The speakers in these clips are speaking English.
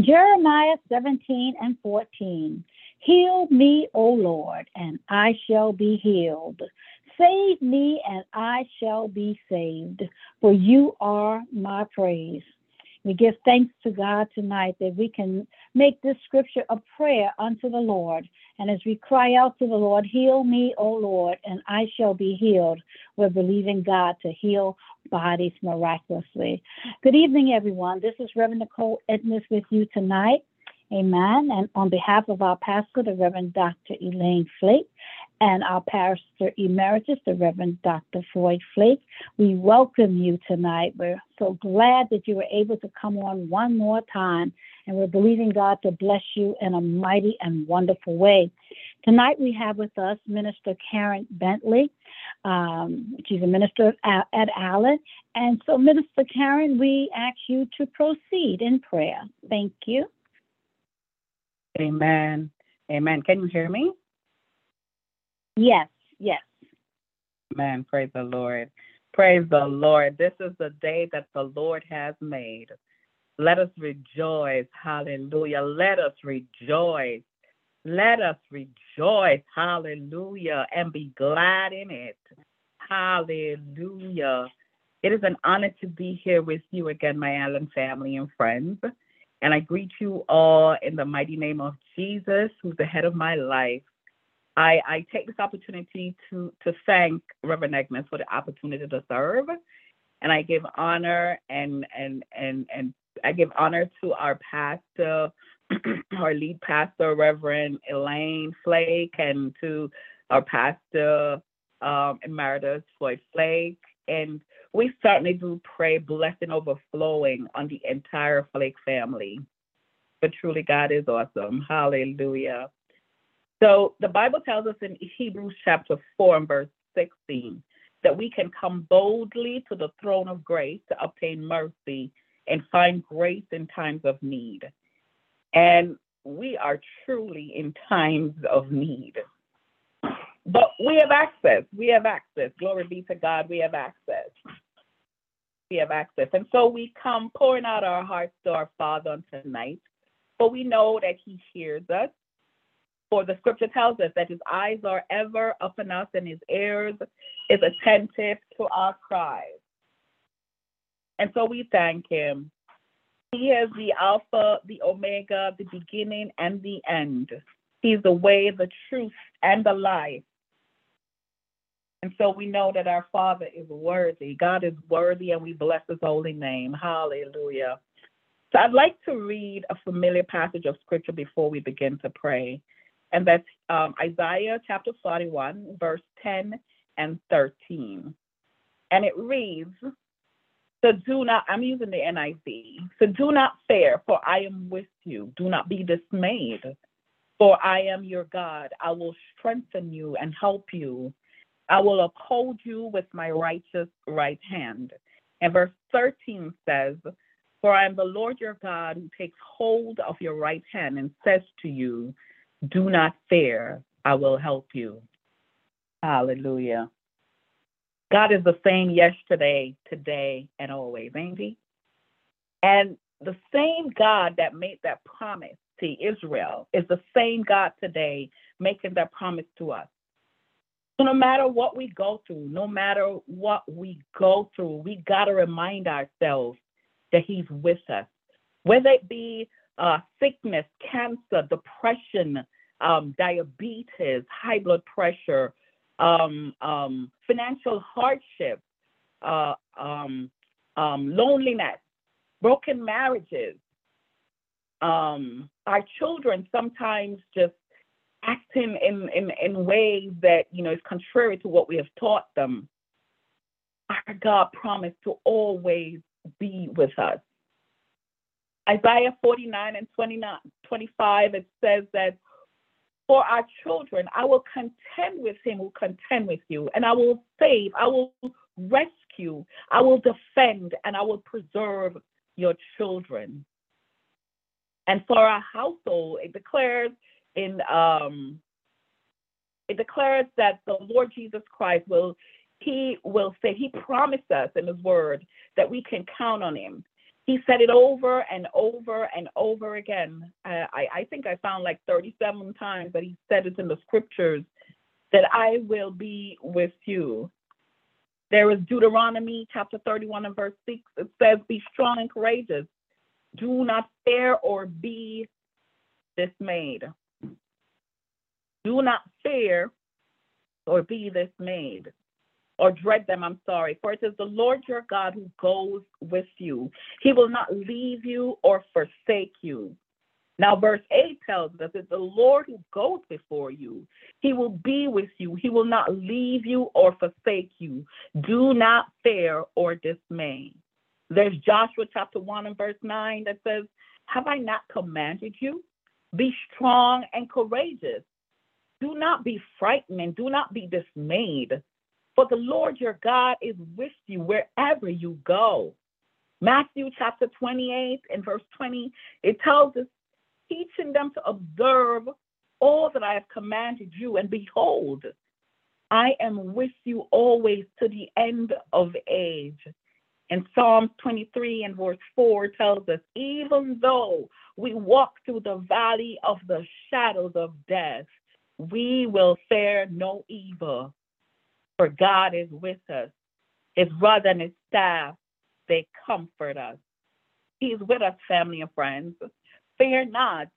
Jeremiah 17 and 14. Heal me, O Lord, and I shall be healed. Save me, and I shall be saved, for you are my praise. We give thanks to God tonight that we can make this scripture a prayer unto the Lord. And as we cry out to the Lord, heal me, O Lord, and I shall be healed. We're believing God to heal bodies miraculously. Good evening, everyone. This is Reverend Nichole Edness with you tonight. Amen. And on behalf of our pastor, the Reverend Dr. Elaine Flake, and our pastor emeritus, the Reverend Dr. Floyd Flake, we welcome you tonight. We're so glad that you were able to come on one more time, and we're believing God to bless you in a mighty and wonderful way. Tonight we have with us Minister Karen Bentley. Um, she's a minister at, at Allen. And so, Minister Karen, we ask you to proceed in prayer. Thank you. Amen. Amen. Can you hear me? Yes, yes. Amen. Praise the Lord. Praise the Lord. This is the day that the Lord has made. Let us rejoice. Hallelujah. Let us rejoice. Let us rejoice. Hallelujah. And be glad in it. Hallelujah. It is an honor to be here with you again, my Allen family and friends. And I greet you all in the mighty name of Jesus, who's the head of my life. I, I take this opportunity to, to thank Reverend Edness for the opportunity to serve. And I give honor and and and and I give honor to our pastor, our lead pastor, Reverend Elaine Flake, and to our pastor um, Emeritus Floyd Flake. And we certainly do pray blessing overflowing on the entire Flake family. But truly, God is awesome. Hallelujah. So the Bible tells us in Hebrews chapter 4 and verse 16 that we can come boldly to the throne of grace to obtain mercy and find grace in times of need. And we are truly in times of need. But we have access. We have access. Glory be to God. We have access. We have access. And so we come pouring out our hearts to our Father on tonight. For we know that He hears us. For the scripture tells us that His eyes are ever upon us and His ears is attentive to our cries. And so we thank Him. He is the Alpha, the Omega, the beginning and the end. He's the way, the truth, and the life. And so we know that our Father is worthy. God is worthy, and we bless His holy name. Hallelujah. So I'd like to read a familiar passage of scripture before we begin to pray. And that's um, Isaiah chapter 41, verse 10 and 13. And it reads, So do not, I'm using the NIV. So do not fear, for I am with you. Do not be dismayed, for I am your God. I will strengthen you and help you. I will uphold you with my righteous right hand. And verse 13 says, For I am the Lord your God who takes hold of your right hand and says to you, Do not fear, I will help you. Hallelujah. God is the same yesterday, today, and always, ain't he? And the same God that made that promise to Israel is the same God today making that promise to us. So no matter what we go through, no matter what we go through, we got to remind ourselves that He's with us. Whether it be uh, sickness, cancer, depression, um, diabetes, high blood pressure, um, um, financial hardship, uh, um, um, loneliness, broken marriages. Um, our children sometimes just acting in, in, in ways that, you know, is contrary to what we have taught them, our God promised to always be with us. Isaiah 49 and 29, 25, it says that for our children, I will contend with him who contend with you, and I will save, I will rescue, I will defend, and I will preserve your children. And for our household, it declares in um, it declares that the Lord Jesus Christ will he will say he promised us in his word that we can count on him. He said it over and over and over again. Uh, I, I think I found like 37 times that he said it in the scriptures that I will be with you. There is Deuteronomy chapter 31 and verse 6. It says, Be strong and courageous. Do not fear or be dismayed. Do not fear or be dismayed or dread them, I'm sorry. For it is the Lord your God who goes with you. He will not leave you or forsake you. Now, verse 8 tells us that the Lord who goes before you. He will be with you. He will not leave you or forsake you. Do not fear or dismay. There's Joshua chapter 1 and verse 9 that says, Have I not commanded you? Be strong and courageous. Do not be frightened and do not be dismayed, for the Lord your God is with you wherever you go. Matthew chapter 28 and verse 20, it tells us, teaching them to observe all that I have commanded you, and behold, I am with you always to the end of age. And Psalm 23 and verse 4 tells us, even though we walk through the valley of the shadows of death, we will fear no evil, for God is with us. His rod and his staff, they comfort us. He's with us, family and friends. Fear not,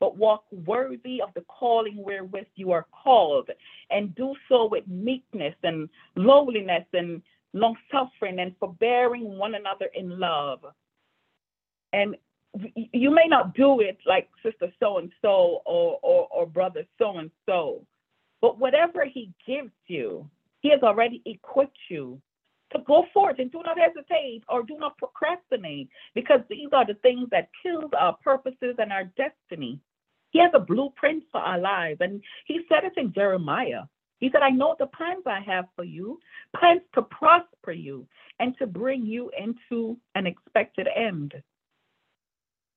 but walk worthy of the calling wherewith you are called, and do so with meekness and lowliness and long suffering and forbearing one another in love. And you may not do it like sister so and so or or brother so and so, but whatever he gives you, he has already equipped you to go forth and do not hesitate or do not procrastinate because these are the things that kills our purposes and our destiny. He has a blueprint for our lives, and he said it in Jeremiah. He said, I know the plans I have for you, plans to prosper you and to bring you into an expected end.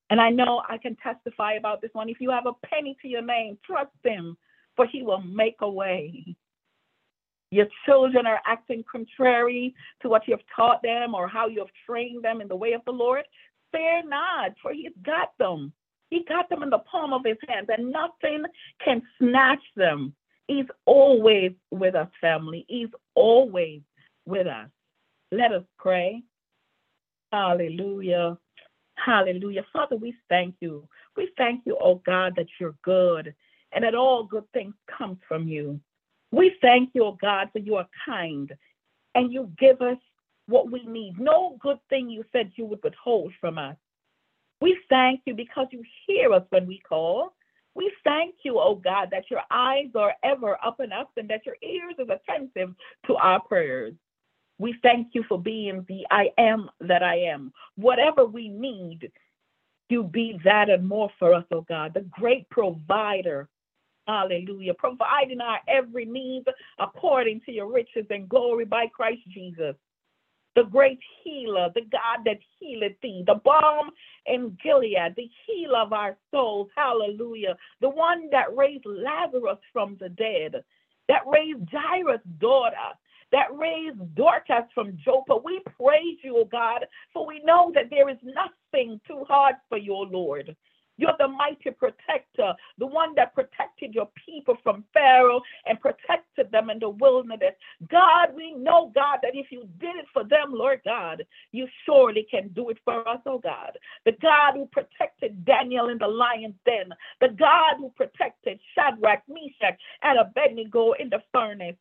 And I know I can testify about this one. If you have a penny to your name, trust him, for he will make a way. Your children are acting contrary to what you have taught them or how you have trained them in the way of the Lord. Fear not, for he's got them. He got them in the palm of his hands, and nothing can snatch them. He's always with us, family. He's always with us. Let us pray. Hallelujah. Hallelujah. Father, we thank you. We thank you, oh God, that you're good and that all good things come from you. We thank you, oh God, for you are kind and you give us what we need. No good thing you said you would withhold from us. We thank you because you hear us when we call. We thank you, oh God, that your eyes are ever up and up and that your ears are attentive to our prayers. We thank you for being the I am that I am. Whatever we need, you be that and more for us, oh God, the great provider. Hallelujah. Providing our every need according to your riches and glory by Christ Jesus. The great healer, the God that healeth thee, the balm in Gilead, the healer of our souls. Hallelujah. The one that raised Lazarus from the dead, that raised Jairus' daughter that raised Dorcas from Joppa. We praise you, O God, for we know that there is nothing too hard for your Lord. You're the mighty protector, the one that protected your people from Pharaoh and protected them in the wilderness. God, we know, God, that if you did it for them, Lord God, you surely can do it for us, oh God. The God who protected Daniel in the lion's den, the God who protected Shadrach, Meshach, and Abednego in the furnace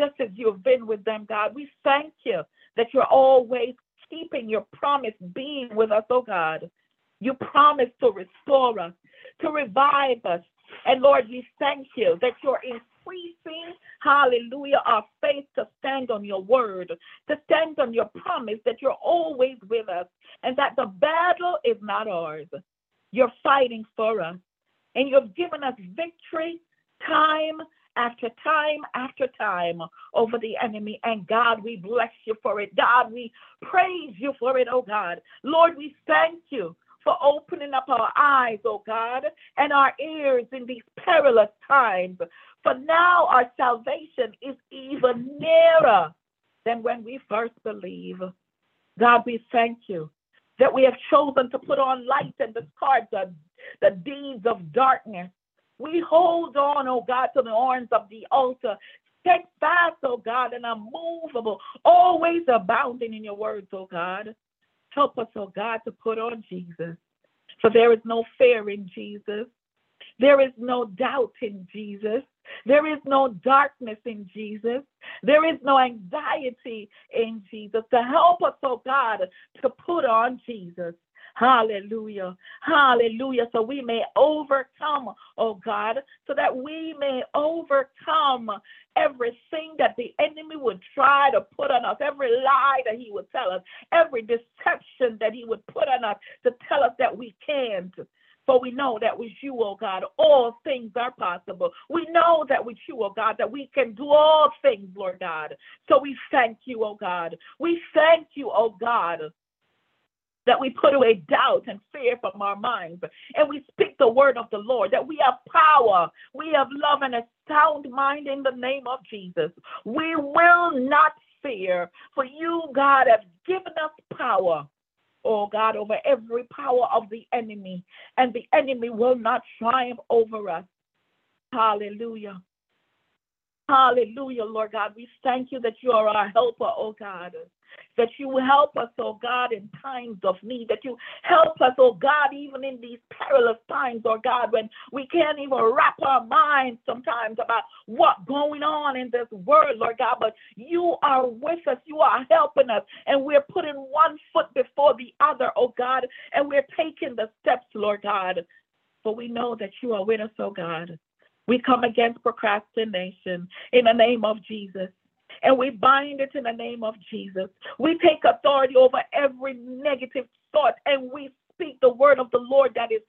just as you've been with them, God. We thank you that you're always keeping your promise being with us, oh God. You promise to restore us, to revive us. And Lord, we thank you that you're increasing, hallelujah, our faith to stand on your word, to stand on your promise that you're always with us and that the battle is not ours. You're fighting for us. And you've given us victory time after time after time over the enemy. And God, we bless you for it. God, we praise you for it, oh God. Lord, we thank you for opening up our eyes, oh God, and our ears in these perilous times. For now our salvation is even nearer than when we first believe. God, we thank you that we have chosen to put on light and discard the, the deeds of darkness. We hold on, oh God, to the horns of the altar, steadfast, oh God, and unmovable, always abounding in your words, oh God. Help us, oh God, to put on Jesus. For there is no fear in Jesus. There is no doubt in Jesus. There is no darkness in Jesus. There is no anxiety in Jesus. To help us, oh God, to put on Jesus. Hallelujah. Hallelujah. So we may overcome, oh God, so that we may overcome everything that the enemy would try to put on us, every lie that he would tell us, every deception that he would put on us to tell us that we can't. For we know that with you, oh God, all things are possible. We know that with you, oh God, that we can do all things, Lord God. So we thank you, oh God. We thank you, oh God that we put away doubt and fear from our minds and we speak the word of the Lord, that we have power, we have love and a sound mind in the name of Jesus. We will not fear, for you, God, have given us power. Oh God, over every power of the enemy, and the enemy will not triumph over us. Hallelujah. Hallelujah, Lord God. We thank you that you are our helper, oh God. That you help us, oh God, in times of need, that you help us, oh God, even in these perilous times, oh God, when we can't even wrap our minds sometimes about what's going on in this world, Lord God, but you are with us, you are helping us, and we're putting one foot before the other, oh God, and we're taking the steps, Lord God, for we know that you are with us, oh God. We come against procrastination in the name of Jesus and we bind it in the name of Jesus. We take authority over every negative thought and we speak the word of the Lord that is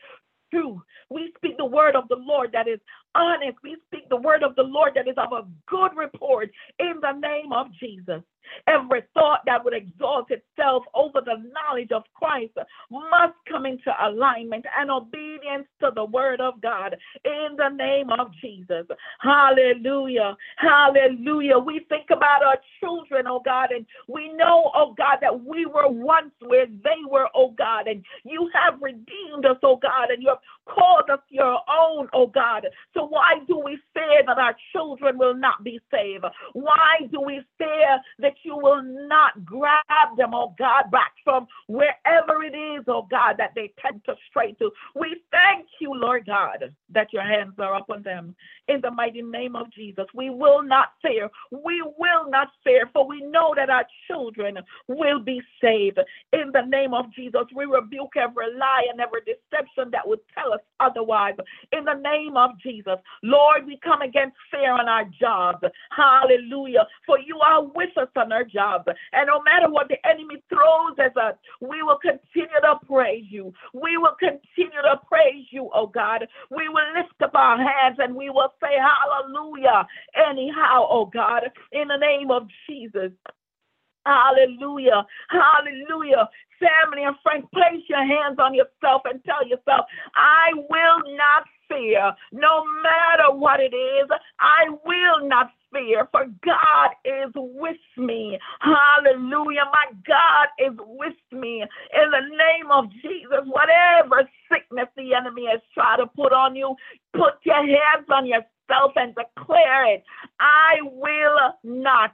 true. We speak the word of the Lord that is honest. We speak the word of the Lord that is of a good report in the name of Jesus. Every thought that would exalt itself over the knowledge of Christ must come into alignment and obedience to the word of God in the name of Jesus. Hallelujah. Hallelujah. We think about our children, oh God, and we know, oh God, that we were once where they were, oh God, and you have redeemed us, oh God, and you have called us your own, oh God. So why do we fear that our children will not be saved? Why do we fear that you will not grab them, oh God, back from wherever it is, oh God, that they tend to stray to? We thank you, Lord God, that your hands are upon them. In the mighty name of Jesus, we will not fear. We will not fear, for we know that our children will be saved. In the name of Jesus, we rebuke every lie and every deception that would tell us otherwise. In the name of Jesus, Lord, we come against fear on our jobs. Hallelujah. For you are with us on our jobs. And no matter what the enemy throws at us, we will continue to praise you. We will continue to praise you, oh God. We will lift up our hands and we will say hallelujah. Anyhow, oh God, in the name of Jesus. Hallelujah. Hallelujah. Family and friends, place your hands on yourself and tell yourself, I will not fear. No matter what it is, I will not fear, for God is with me. Hallelujah. My God is with me. In the name of Jesus, whatever sickness the enemy has tried to put on you, put your hands on yourself and declare it. I will not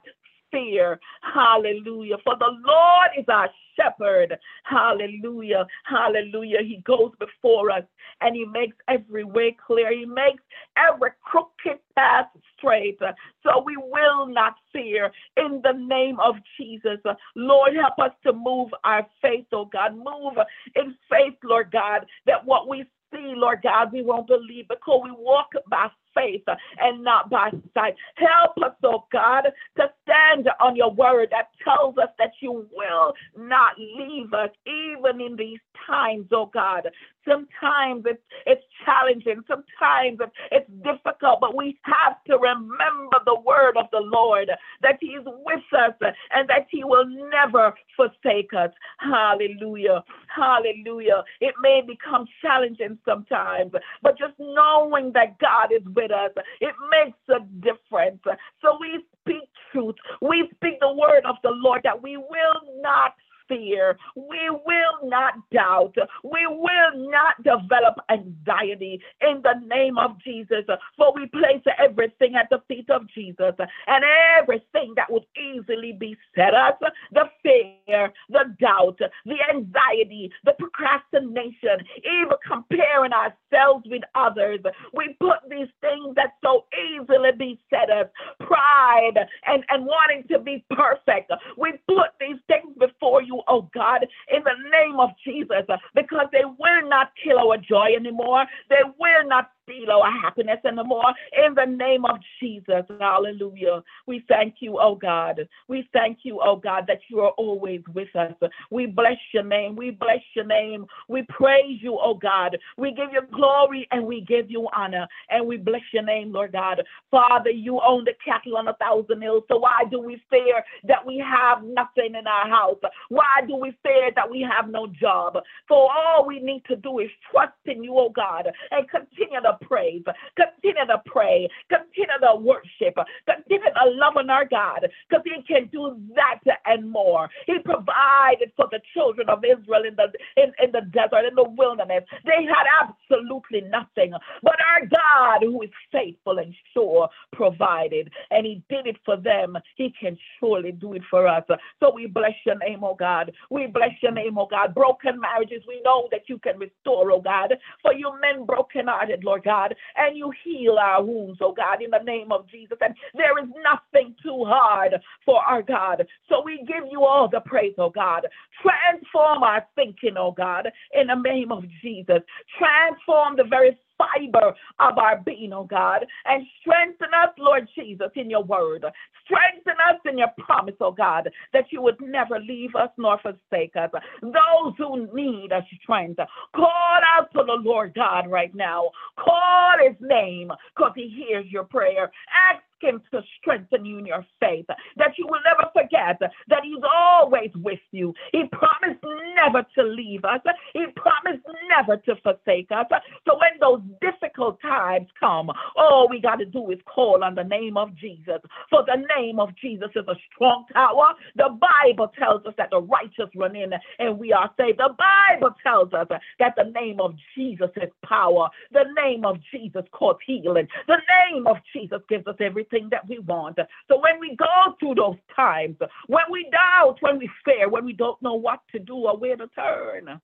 fear. Hallelujah. For the Lord is our shepherd. Hallelujah. Hallelujah. He goes before us and he makes every way clear. He makes every crooked path straight. So we will not fear in the name of Jesus. Lord, help us to move our faith, oh God. Move in faith, Lord God, that what we see, Lord God, we won't believe because we walk by faith and not by sight. Help us, oh God, to stand on your word that tells us that you will not leave us even in these times, oh God. Sometimes it's, it's challenging, sometimes it's it's difficult, but we have to remember the word of the Lord that He is with us and that He will never forsake us. Hallelujah. Hallelujah. It may become challenging sometimes, but just knowing that God is with us, it makes a difference. So we speak truth. We speak the word of the Lord that we will not fear. We will not doubt. We will not develop anxiety in the name of Jesus. For we place everything at the feet of Jesus and everything that would easily beset us the fear, the doubt, the anxiety, the procrastination, even comparing ourselves with others. We put these things that so easily beset us pride and, and wanting to be perfect. We put these things before you, oh God, in the name of Jesus, because they will not kill our joy anymore. They will not steal our happiness and more, In the name of Jesus, hallelujah. We thank you, oh God. We thank you, oh God, that you are always with us. We bless your name. We bless your name. We praise you, oh God. We give you glory and we give you honor and we bless your name, Lord God. Father, you own the cattle on a thousand hills. So why do we fear that we have nothing in our house? Why do we fear that we have no job? For all we need to do is trust in you, oh God, and continue to praise, continue to pray, continue to worship, continue to love on our God, because He can do that and more. He provided for the children of Israel in the in, in the desert, in the wilderness. They had absolutely nothing. But our God, who is faithful and sure, provided, and He did it for them. He can surely do it for us. So we bless your name, oh God. We bless your name, oh God. Broken marriages, we know that you can restore, oh God. For you men brokenhearted, Lord God, and you heal our wounds, oh God, in the name of Jesus. And there is nothing too hard for our God. So we give you all the praise, oh God. Transform our thinking, oh God, in the name of Jesus. Transform the very fiber of our being, oh God, and strengthen us, Lord Jesus, in your word. Strengthen us in your promise, oh God, that you would never leave us nor forsake us. Those who need a strength, call out to the Lord God right now. Call his name because he hears your prayer. Ask him to strengthen you in your faith, that you will never forget that He's always with you. He promised never to leave us, He promised never to forsake us. So when those difficult times come, all we got to do is call on the name of Jesus. For the name of Jesus is a strong tower. The Bible tells us that the righteous run in and we are saved. The Bible tells us that the name of Jesus is power. The name of Jesus causes healing. The name of Jesus gives us everything everything that we want. So when we go through those times, when we doubt, when we fear, when we don't know what to do or where to turn,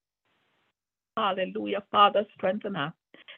hallelujah, Father, strengthen us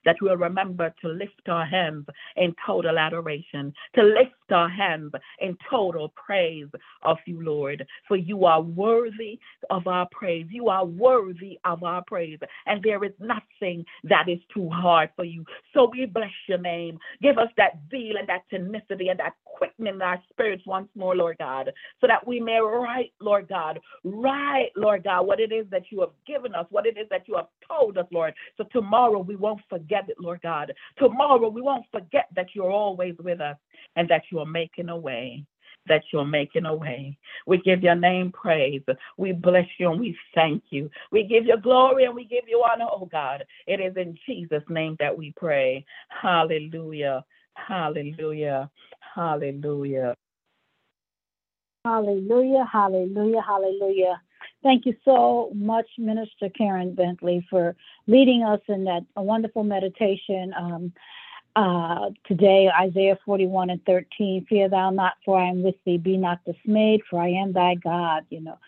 that we'll remember to lift our hands in total adoration, to lift our hands in total praise of you, Lord. For you are worthy of our praise. You are worthy of our praise. And there is nothing that is too hard for you. So we bless your name. Give us that zeal and that tenacity and that quickening in our spirits once more, Lord God, so that we may write, Lord God, write, Lord God, what it is that you have given us, what it is that you have told us, Lord. So tomorrow we won't forget it, Lord God. Tomorrow we won't forget that you're always with us and that you are making a way that you're making a way. We give your name praise. We bless you and we thank you. We give you glory and we give you honor, oh God. It is in Jesus' name that we pray. Hallelujah. Hallelujah. Hallelujah. Hallelujah. Hallelujah. Hallelujah. Thank you so much, Minister Karen Bentley, for leading us in that wonderful meditation. Um, uh, today, Isaiah 41 and 13, fear thou not, for I am with thee. Be not dismayed, for I am thy God. You know,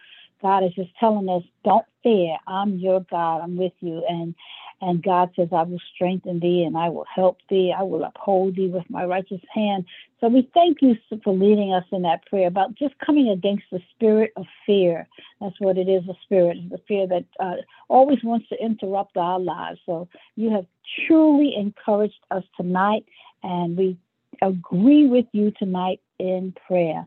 God is just telling us, don't fear. I'm your God. I'm with you. And and God says, I will strengthen thee and I will help thee. I will uphold thee with my righteous hand. So we thank you for leading us in that prayer about just coming against the spirit of fear. That's what it is a spirit, the fear that uh, always wants to interrupt our lives. So you have truly encouraged us tonight, and we agree with you tonight in prayer.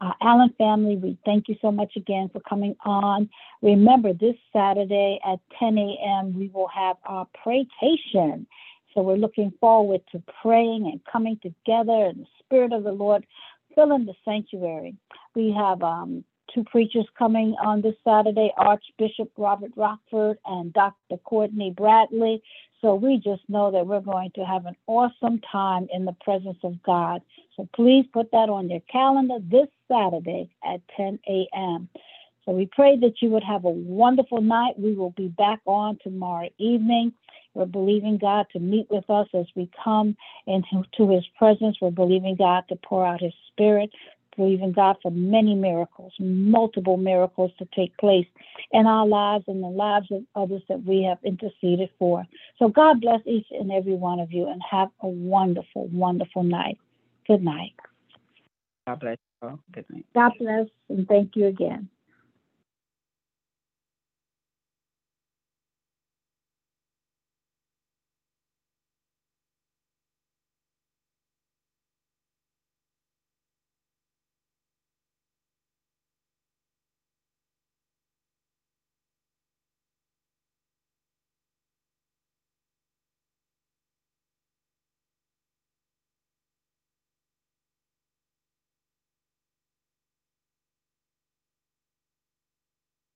Uh, Allen family, we thank you so much again for coming on. Remember, this Saturday at 10 a.m., we will have our praycation. So we're looking forward to praying and coming together in the Spirit of the Lord, filling the sanctuary. We have um, two preachers coming on this Saturday Archbishop Robert Rockford and Dr. Courtney Bradley. So we just know that we're going to have an awesome time in the presence of God. So please put that on your calendar this Saturday at 10 a.m. So we pray that you would have a wonderful night. We will be back on tomorrow evening. We're believing God to meet with us as we come into his presence. We're believing God to pour out his spirit, believing God for many miracles, multiple miracles to take place in our lives and the lives of others that we have interceded for. So God bless each and every one of you and have a wonderful, wonderful night. Good night. God bless you. Good night. God bless and thank you again.